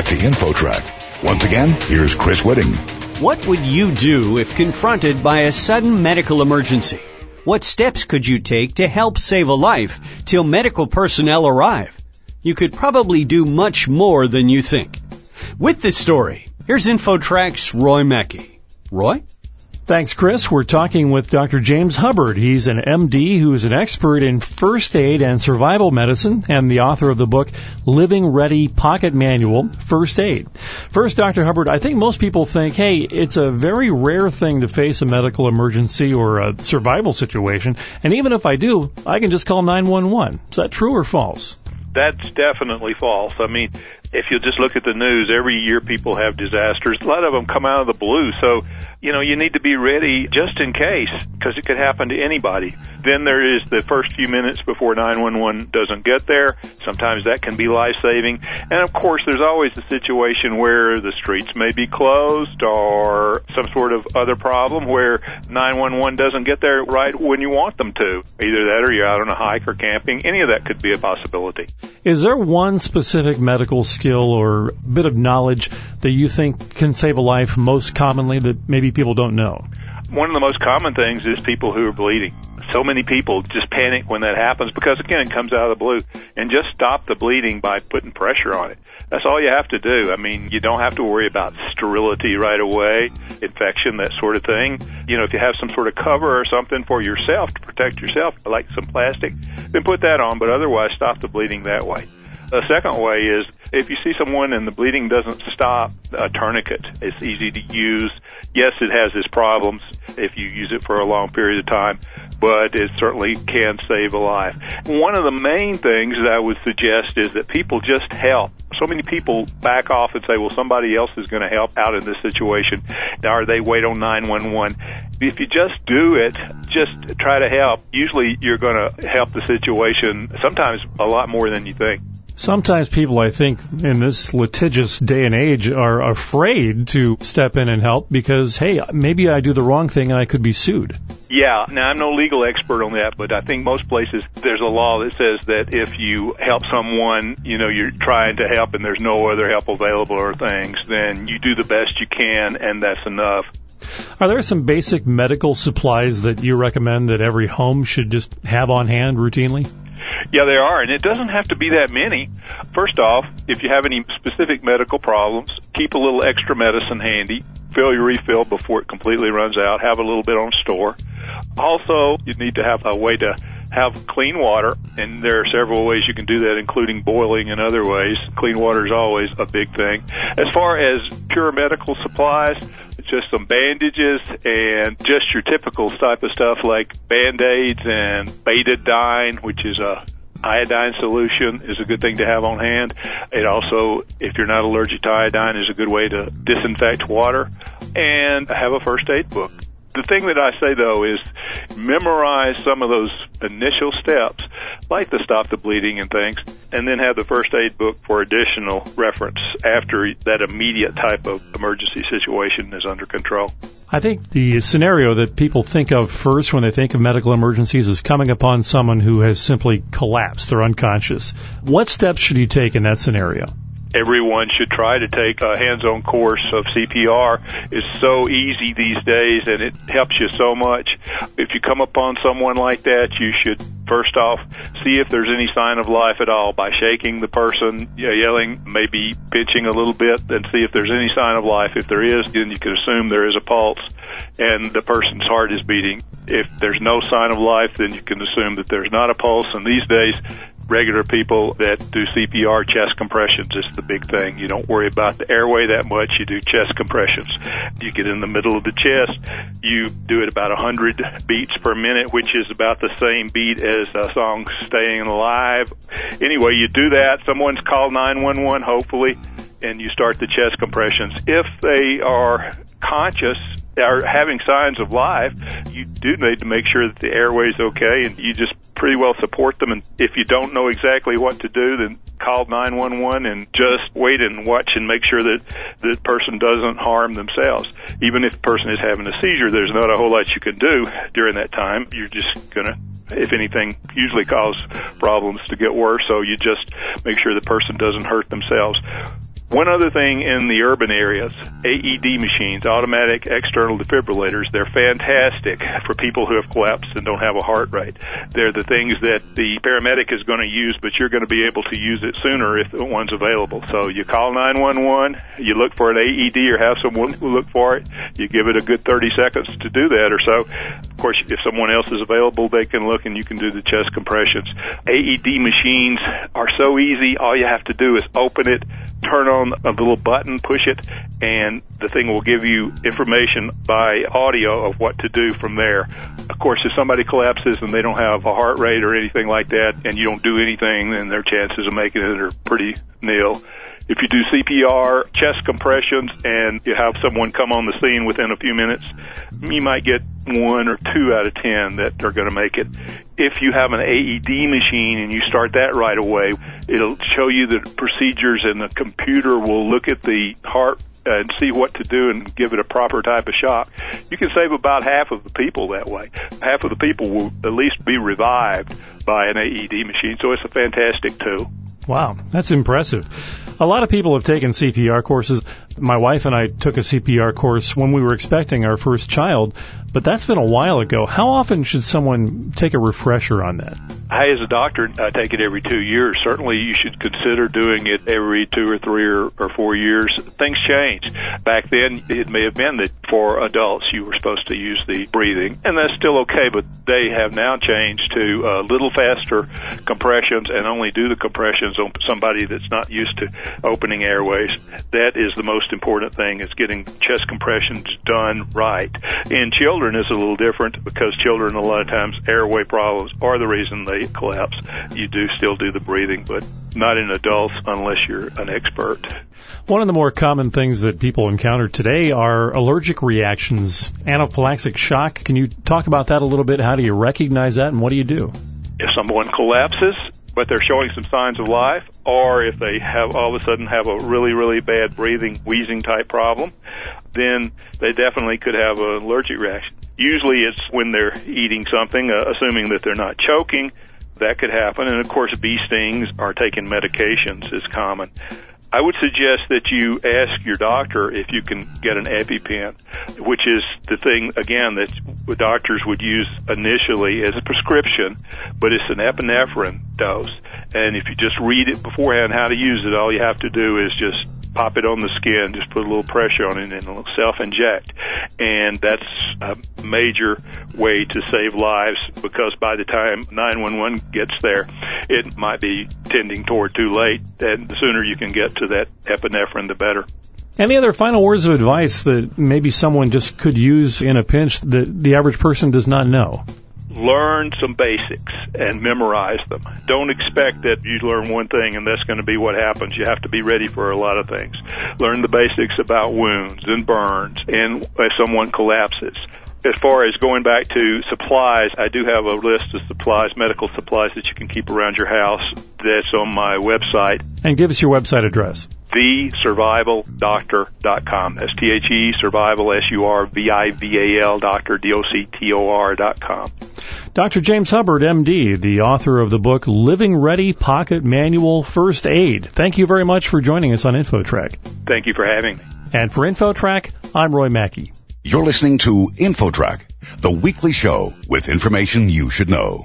back to InfoTrack. Once again, here's Chris Whitting. What would you do if confronted by a sudden medical emergency? What steps could you take to help save a life till medical personnel arrive? You could probably do much more than you think. With this story, here's InfoTrack's Roy Mackey. Roy? Thanks, Chris. We're talking with Dr. James Hubbard. He's an MD who is an expert in first aid and survival medicine and the author of the book Living Ready Pocket Manual First Aid. First, Dr. Hubbard, I think most people think, hey, it's a very rare thing to face a medical emergency or a survival situation, and even if I do, I can just call 911. Is that true or false? That's definitely false. I mean, if you just look at the news, every year people have disasters. A lot of them come out of the blue. So, you know, you need to be ready just in case because it could happen to anybody. Then there is the first few minutes before 911 doesn't get there. Sometimes that can be life saving. And of course, there's always the situation where the streets may be closed or some sort of other problem where 911 doesn't get there right when you want them to. Either that or you're out on a hike or camping. Any of that could be a possibility. Is there one specific medical or bit of knowledge that you think can save a life most commonly that maybe people don't know? One of the most common things is people who are bleeding. So many people just panic when that happens because again it comes out of the blue and just stop the bleeding by putting pressure on it. That's all you have to do. I mean, you don't have to worry about sterility right away, infection, that sort of thing. You know, if you have some sort of cover or something for yourself to protect yourself, like some plastic, then put that on, but otherwise stop the bleeding that way. The second way is if you see someone and the bleeding doesn't stop, a tourniquet is easy to use. Yes, it has its problems if you use it for a long period of time, but it certainly can save a life. One of the main things that I would suggest is that people just help. So many people back off and say, well, somebody else is going to help out in this situation. Now or they wait on 911. If you just do it, just try to help. Usually you're going to help the situation sometimes a lot more than you think. Sometimes people, I think, in this litigious day and age are afraid to step in and help because, hey, maybe I do the wrong thing and I could be sued. Yeah, now I'm no legal expert on that, but I think most places there's a law that says that if you help someone, you know, you're trying to help and there's no other help available or things, then you do the best you can and that's enough. Are there some basic medical supplies that you recommend that every home should just have on hand routinely? Yeah, there are, and it doesn't have to be that many. First off, if you have any specific medical problems, keep a little extra medicine handy. Fill your refill before it completely runs out. Have a little bit on store. Also, you need to have a way to have clean water, and there are several ways you can do that, including boiling and other ways. Clean water is always a big thing. As far as pure medical supplies, just some bandages and just your typical type of stuff like band-aids and betadine, which is a iodine solution is a good thing to have on hand. It also, if you're not allergic to iodine, is a good way to disinfect water and have a first aid book. The thing that I say though is memorize some of those initial steps, like the stop the bleeding and things, and then have the first aid book for additional reference after that immediate type of emergency situation is under control. I think the scenario that people think of first when they think of medical emergencies is coming upon someone who has simply collapsed, they're unconscious. What steps should you take in that scenario? everyone should try to take a hands-on course of CPR. It's so easy these days and it helps you so much. If you come upon someone like that, you should first off see if there's any sign of life at all by shaking the person, yelling, maybe pinching a little bit and see if there's any sign of life. If there is, then you can assume there is a pulse and the person's heart is beating. If there's no sign of life, then you can assume that there's not a pulse. And these days, regular people that do CPR, chest compressions is the big thing. You don't worry about the airway that much. You do chest compressions. You get in the middle of the chest. You do it about 100 beats per minute, which is about the same beat as a song Staying Alive. Anyway, you do that. Someone's called 911, hopefully, and you start the chest compressions. If they are conscious are having signs of life, you do need to make sure that the airway's okay and you just pretty well support them. And if you don't know exactly what to do, then call 911 and just wait and watch and make sure that the person doesn't harm themselves. Even if the person is having a seizure, there's not a whole lot you can do during that time. You're just gonna if anything, usually cause problems to get worse. So you just make sure the person doesn't hurt themselves. One other thing in the urban areas, AED machines, automatic external defibrillators, they're fantastic for people who have collapsed and don't have a heart rate. They're the things that the paramedic is going to use, but you're going to be able to use it sooner if one's available. So you call 911, you look for an AED or have someone look for it, you give it a good 30 seconds to do that or so. Of course, if someone else is available, they can look and you can do the chest compressions. AED machines are so easy. All you have to do is open it, turn on a little button, push it, and the thing will give you information by audio of what to do from there. Of course, if somebody collapses and they don't have a heart rate or anything like that, and you don't do anything, then their chances of making it are pretty nil. If you do CPR, chest compressions, and you have someone come on the scene within a few minutes, you might get one or two out of ten that are going to make it. If you have an AED machine and you start that right away, it'll show you the procedures and the computer will look at the heart and see what to do and give it a proper type of shock. You can save about half of the people that way. Half of the people will at least be revived by an AED machine, so it's a fantastic tool. Wow, that's impressive. A lot of people have taken CPR courses. My wife and I took a CPR course when we were expecting our first child, but that's been a while ago. How often should someone take a refresher on that? I, as a doctor, I take it every two years. Certainly, you should consider doing it every two or three or, or four years. Things change. Back then, it may have been that for adults you were supposed to use the breathing, and that's still okay. But they have now changed to a little faster compressions and only do the compressions on somebody that's not used to opening airways. That is the most important thing: is getting chest compressions done right. In children, it's a little different because children a lot of times airway problems are the reason they collapse. You do still do the breathing, but not in adults unless you're an expert. One of the more common things that people encounter today are allergic reactions, anaphylactic shock. Can you talk about that a little bit? How do you recognize that and what do you do? If someone collapses, but they're showing some signs of life, or if they have all of a sudden have a really, really bad breathing, wheezing type problem, then they definitely could have an allergic reaction. Usually it's when they're eating something, uh, assuming that they're not choking, that could happen. And of course, bee stings or taking medications is common. I would suggest that you ask your doctor if you can get an EpiPen, which is the thing, again, that doctors would use initially as a prescription, but it's an epinephrine dose. And if you just read it beforehand how to use it, all you have to do is just pop it on the skin, just put a little pressure on it and it'll self-inject. And that's a major way to save lives because by the time 911 gets there, it might be tending toward too late. And the sooner you can get to that epinephrine, the better. Any other final words of advice that maybe someone just could use in a pinch that the average person does not know? learn some basics and memorize them. Don't expect that you learn one thing and that's going to be what happens. You have to be ready for a lot of things. Learn the basics about wounds and burns and if someone collapses. As far as going back to supplies, I do have a list of supplies, medical supplies that you can keep around your house. That's on my website. And give us your website address thesurvivaldoctor.com. That's T-H-E, survival, S-U-R-V-I-V-A-L, doctor, D-O-C-T-O-R dot com. Dr. James Hubbard, MD, the author of the book Living Ready Pocket Manual First Aid. Thank you very much for joining us on InfoTrack. Thank you for having me. And for InfoTrack, I'm Roy Mackey. You're listening to InfoTrack, the weekly show with information you should know.